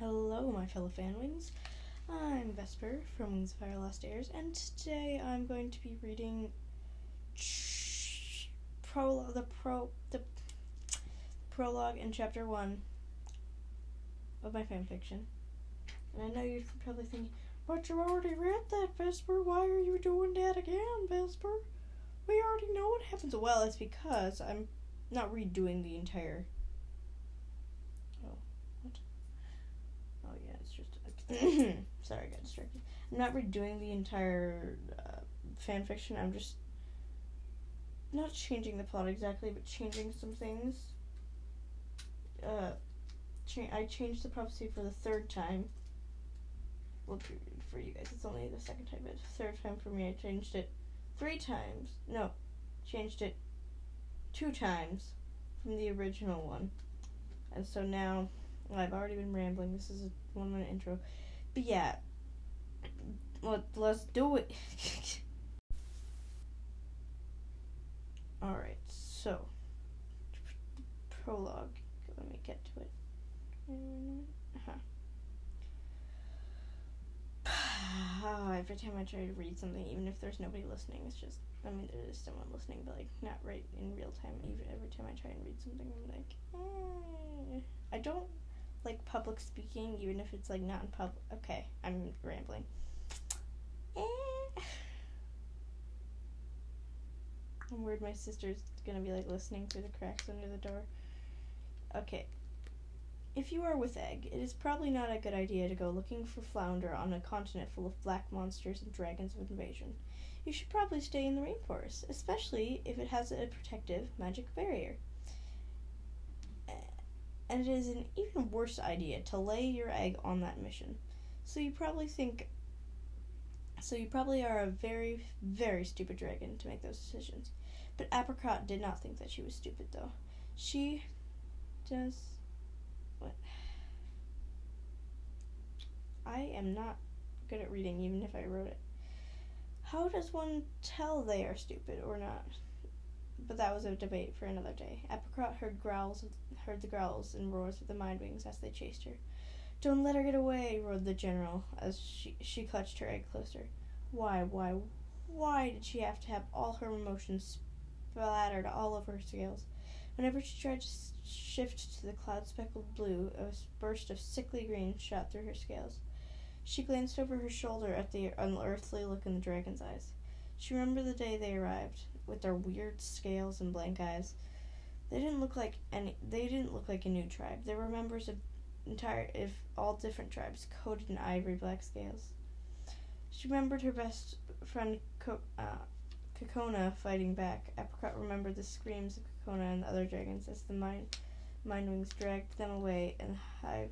Hello, my fellow fanwings. I'm Vesper from Wings of Fire Lost Airs, and today I'm going to be reading prologue, the pro, the prologue in chapter one of my fanfiction. And I know you're probably thinking, "But you already read that, Vesper. Why are you doing that again, Vesper? We already know what happens." Well, it's because I'm not redoing the entire Oh yeah, it's just. Sorry, I got distracted. I'm not redoing the entire uh, fan fiction. I'm just not changing the plot exactly, but changing some things. Uh, cha- I changed the prophecy for the third time. Well, for you guys, it's only the second time, but third time for me, I changed it three times. No, changed it two times from the original one, and so now I've already been rambling. This is a one minute intro. But yeah, let, let's do it. Alright, so, prologue. Let me get to it. Uh-huh. every time I try to read something, even if there's nobody listening, it's just, I mean, there is someone listening, but like, not right in real time. Even every time I try and read something, I'm like, eh. I don't like public speaking, even if it's like not in public. Okay, I'm rambling. Eh. I'm worried my sister's gonna be like listening through the cracks under the door. Okay. If you are with Egg, it is probably not a good idea to go looking for flounder on a continent full of black monsters and dragons of invasion. You should probably stay in the rainforest, especially if it has a protective magic barrier and it is an even worse idea to lay your egg on that mission. So you probably think so you probably are a very, very stupid dragon to make those decisions. But Apricot did not think that she was stupid though. She does what I am not good at reading even if I wrote it. How does one tell they are stupid or not? But that was a debate for another day. Apricot heard growls heard the growls and roars of the mind wings as they chased her. Don't let her get away, roared the general as she, she clutched her egg closer. Why, why, why did she have to have all her emotions splattered all over her scales? Whenever she tried to shift to the cloud speckled blue, a burst of sickly green shot through her scales. She glanced over her shoulder at the unearthly look in the dragon's eyes. She remembered the day they arrived, with their weird scales and blank eyes. They didn't look like any. They didn't look like a new tribe. They were members of entire, if all different tribes, coated in ivory black scales. She remembered her best friend Co- uh, fighting back. Apricot remembered the screams of Kokona and the other dragons as the mind, mind wings dragged them away and hive.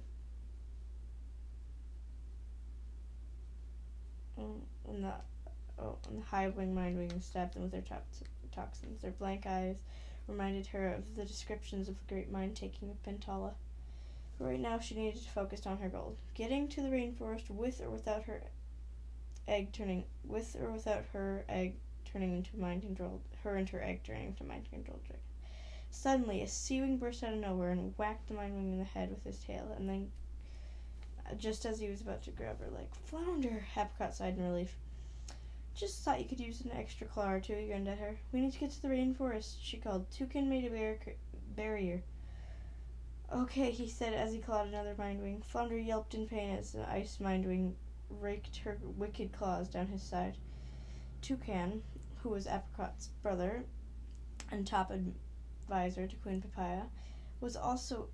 And the oh, and the hive wing mind wings stabbed them with their toxins. Their blank eyes reminded her of the descriptions of the great mind taking of Pantala. Right now, she needed to focus on her goal getting to the rainforest with or without her egg turning, with or without her egg turning into mind controlled, her and her egg turning into mind controlled dragon. Suddenly, a sea wing burst out of nowhere and whacked the mind wing in the head with his tail, and then, uh, just as he was about to grab her like Flounder! Apricot sighed in relief. Just thought you could use an extra claw or two, he grinned at her. We need to get to the rainforest, she called. Toucan made a bar- barrier. Okay, he said as he clawed another mindwing. Flounder yelped in pain as the ice mindwing raked her wicked claws down his side. Toucan, who was Apricot's brother and top advisor to Queen Papaya, was also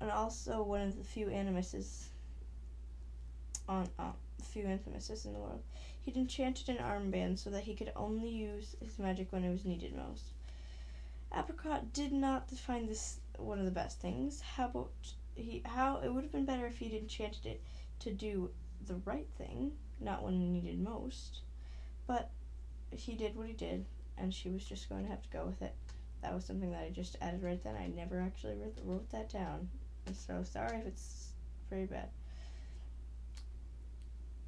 and also one of the few animuses on uh, few infamouses in the world. He'd enchanted an armband so that he could only use his magic when it was needed most. Apricot did not find this one of the best things. How about he? How it would have been better if he'd enchanted it to do the right thing, not when needed most. But he did what he did, and she was just going to have to go with it. That was something that I just added right then. I never actually wrote, that down. I'm so sorry if it's very bad.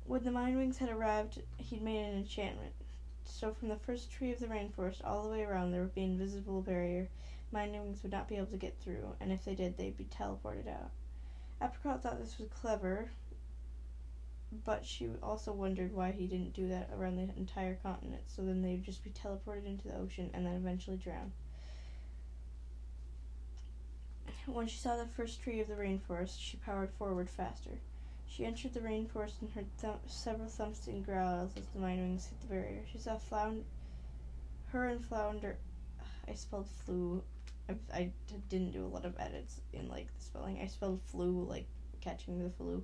When the mind wings had arrived, he'd made an enchantment. So from the first tree of the rainforest all the way around, there would be an invisible barrier. Mind wings would not be able to get through, and if they did, they'd be teleported out. Apricot thought this was clever, but she also wondered why he didn't do that around the entire continent, so then they'd just be teleported into the ocean and then eventually drown. When she saw the first tree of the rainforest, she powered forward faster. She entered the rainforest and heard several thumps and growls as the mind wings hit the barrier. She saw Flounder, her and Flounder. I spelled flu. I didn't do a lot of edits in like the spelling. I spelled flu like catching the flu.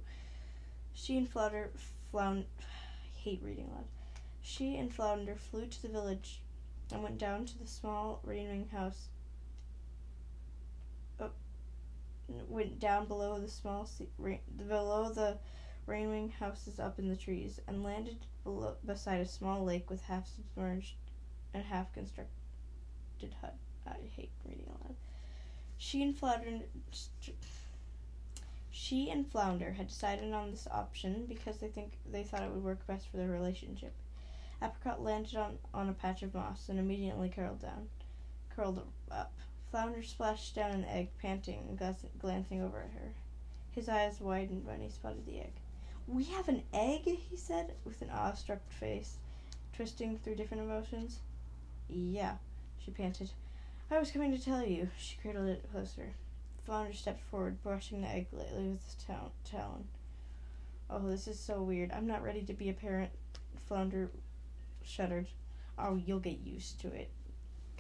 She and Flounder, Flound, hate reading loud. She and Flounder flew to the village and went down to the small rainwing house went down below the small sea, rain, below the rainwing houses up in the trees and landed below, beside a small lake with half submerged and half constructed hut. I hate reading aloud. She and Flounder she and Flounder had decided on this option because they think they thought it would work best for their relationship. Apricot landed on, on a patch of moss and immediately curled down, curled up. Flounder splashed down an egg, panting and glancing over at her. His eyes widened when he spotted the egg. We have an egg, he said, with an awestruck face, twisting through different emotions. Yeah, she panted. I was coming to tell you. She cradled it closer. Flounder stepped forward, brushing the egg lightly with his tal- talon. Oh, this is so weird. I'm not ready to be a parent. Flounder shuddered. Oh, you'll get used to it.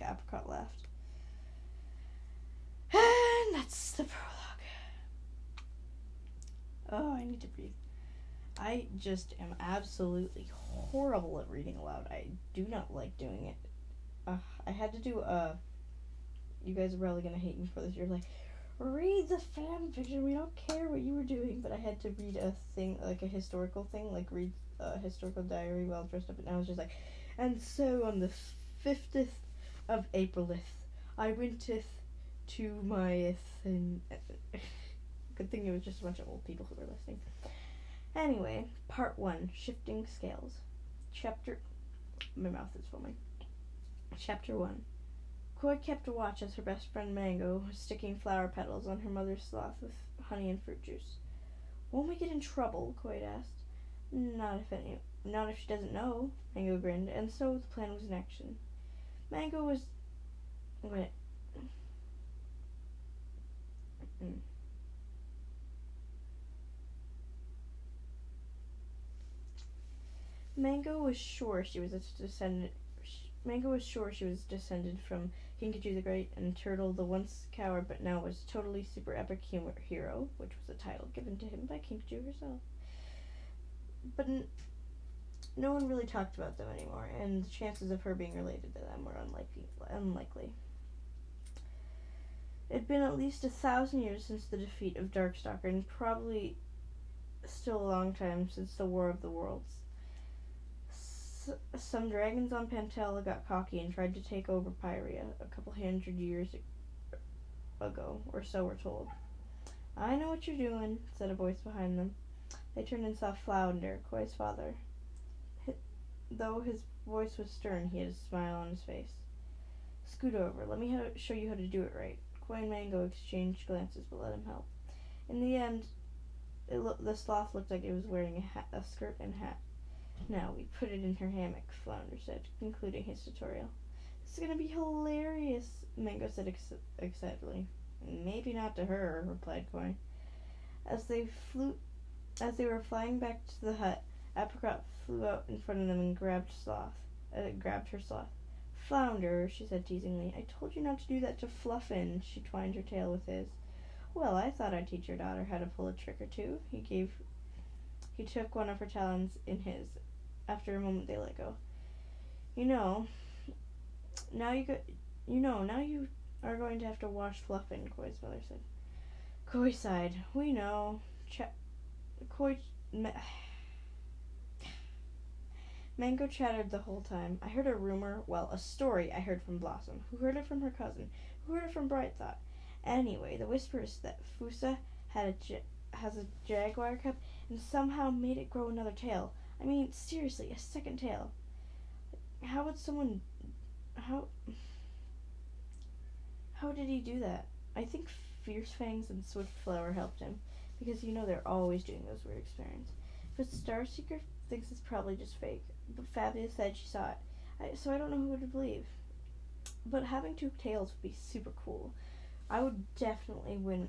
Apricot laughed. And that's the prologue. Oh, I need to breathe. I just am absolutely horrible at reading aloud. I do not like doing it. Uh, I had to do a. You guys are probably gonna hate me for this. You're like, read the fan fiction. We don't care what you were doing, but I had to read a thing like a historical thing, like read a historical diary while dressed up, and I was just like, and so on the fiftieth of Aprilith, I wenteth to my thing. Good thing it was just a bunch of old people who were listening. Anyway, part one Shifting Scales. Chapter. My mouth is foaming. Chapter one. Koi kept a watch as her best friend Mango was sticking flower petals on her mother's sloth with honey and fruit juice. Won't we get in trouble? Koi asked. Not if any, not if she doesn't know. Mango grinned, and so the plan was in action. Mango was. Wait, Mm. Mango was sure she was a descendant. Mango was sure she was descended from King Kinkajou the Great and Turtle, the once coward but now was totally super epic humor hero, which was a title given to him by King Kinkajou herself. But no one really talked about them anymore, and the chances of her being related to them were unlikely. Unlikely. Been at least a thousand years since the defeat of Darkstalker, and probably still a long time since the War of the Worlds. S- some dragons on Pantala got cocky and tried to take over Pyria a couple hundred years ago, or so we're told. I know what you're doing, said a voice behind them. They turned and saw Flounder, Koi's father. though his voice was stern, he had a smile on his face. Scoot over. Let me ho- show you how to do it right. Koi and Mango exchanged glances, but let him help. In the end, lo- the sloth looked like it was wearing a, hat, a skirt and hat. Now we put it in her hammock, Flounder said, concluding his tutorial. This is gonna be hilarious, Mango said ex- excitedly. Maybe not to her, replied Koi. As they flew, as they were flying back to the hut, Apricot flew out in front of them and grabbed sloth, uh, grabbed her sloth. Flounder, she said teasingly, I told you not to do that to Fluffin. She twined her tail with his. Well, I thought I'd teach your daughter how to pull a trick or two. He gave. He took one of her talons in his. After a moment, they let go. You know, now you go. You know, now you are going to have to wash Fluffin. Koi's mother said. Koi sighed. We know. Ch- Koi. Me- Mango chattered the whole time. I heard a rumor, well, a story I heard from Blossom, who heard it from her cousin, who heard it from Brightthought. Anyway, the whisper is that Fusa had a has a jaguar cub and somehow made it grow another tail. I mean, seriously, a second tail. How would someone how how did he do that? I think Fierce Fangs and Swift Flower helped him. because you know they're always doing those weird experiments. But Starseeker thinks it's probably just fake. Fabia said she saw it, I, so I don't know who to believe. But having two tails would be super cool. I would definitely win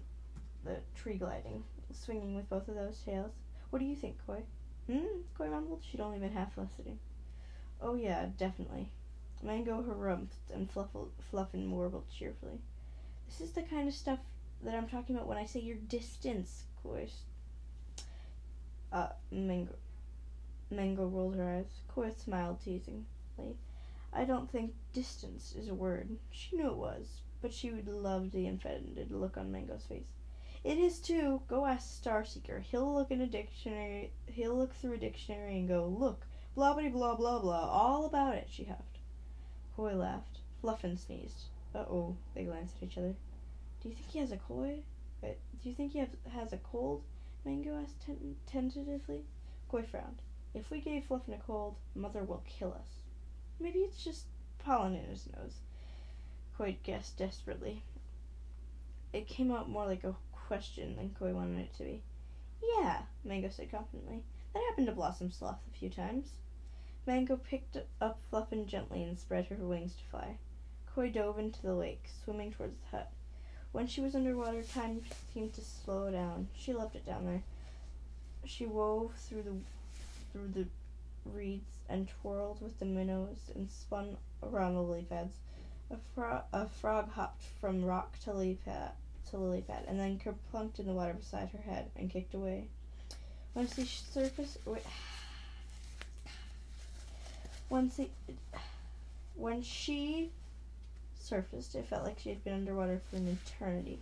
the tree gliding, swinging with both of those tails. What do you think, Koi? Hmm? Koi mumbled. She'd only been half listening. Oh yeah, definitely. Mango harumphed and fluffled, Fluffin warbled cheerfully. This is the kind of stuff that I'm talking about when I say your distance, Koi. Uh, Mango. Mango rolled her eyes. Koi smiled teasingly. I don't think distance is a word. She knew it was, but she would love the offended look on Mango's face. It is too. Go ask Starseeker. He'll look in a dictionary. He'll look through a dictionary and go, look, blah blah blah blah blah, all about it. She huffed. Koi laughed. Fluffin sneezed. Uh oh. They glanced at each other. Do you think he has a koi? Uh, do you think he have, has a cold? Mango asked ten- tentatively. Koi frowned. If we gave Fluffin a cold, Mother will kill us. Maybe it's just pollen in his nose. Koi guessed desperately. It came out more like a question than Koi wanted it to be. Yeah, Mango said confidently. That happened to Blossom Sloth a few times. Mango picked up Fluffin gently and spread her wings to fly. Koi dove into the lake, swimming towards the hut. When she was underwater, time seemed to slow down. She loved it down there. She wove through the through the reeds and twirled with the minnows and spun around the lily pads. A, fro- a frog hopped from rock to lily pad to lily pad and then kerplunked in the water beside her head and kicked away. Once the surface, wait, once the, when she surfaced, it felt like she had been underwater for an eternity,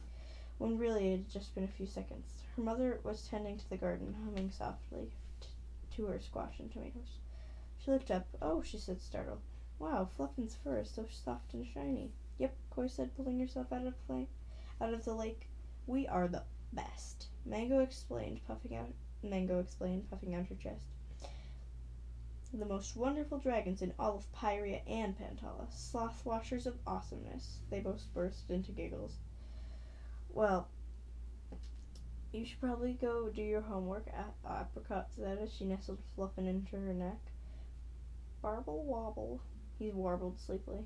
when really it had just been a few seconds. Her mother was tending to the garden, humming softly to her squash and tomatoes. She looked up. Oh, she said, startled. Wow, Fluffin's fur is so soft and shiny. Yep, Koi said, pulling herself out of play, out of the lake. We are the best. Mango explained, puffing out. Mango explained, puffing out her chest. The most wonderful dragons in all of Pyria and Pantala, sloth washers of awesomeness. They both burst into giggles. Well, you should probably go do your homework. Apricot said she nestled Fluffin into her neck. Barble wobble, he warbled sleepily.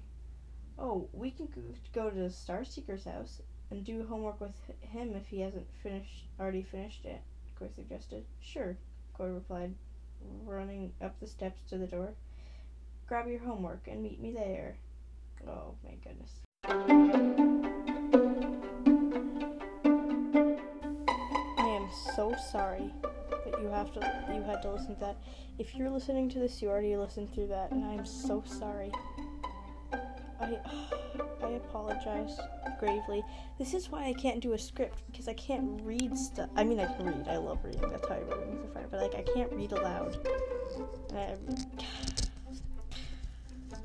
Oh, we can go to Starseeker's house and do homework with him if he hasn't finished already finished it. Koi suggested. Sure, Koi replied, running up the steps to the door. Grab your homework and meet me there. Oh my goodness. So sorry that you have to you had to listen to that. If you're listening to this, you already listened through that, and I am so sorry. I I apologize gravely. This is why I can't do a script because I can't read stuff. I mean, I can read. I love reading. That's how I write things are fire. But like, I can't read aloud. And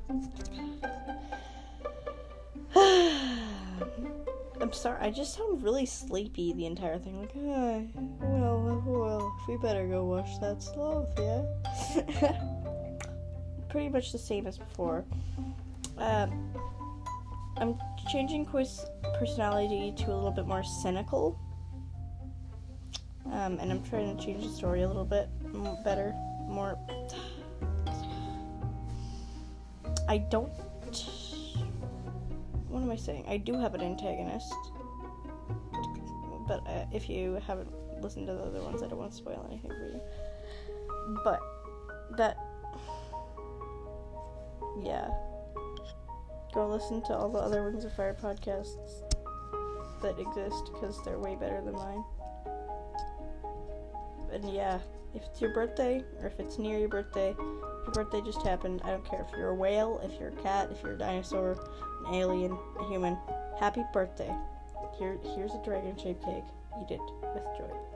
um, I, I'm sorry. I just sound really sleepy the entire thing. Like, ah, well, well, we better go wash that sloth, yeah. Pretty much the same as before. Um, I'm changing Koi's personality to a little bit more cynical. Um, and I'm trying to change the story a little bit better, more. I don't. What am I saying? I do have an antagonist. But uh, if you haven't listened to the other ones, I don't want to spoil anything for you. But that. Yeah go listen to all the other Wings of Fire podcasts that exist because they're way better than mine. And yeah, if it's your birthday or if it's near your birthday, your birthday just happened, I don't care if you're a whale, if you're a cat, if you're a dinosaur, an alien, a human, happy birthday. Here, here's a dragon shaped cake. Eat it with joy.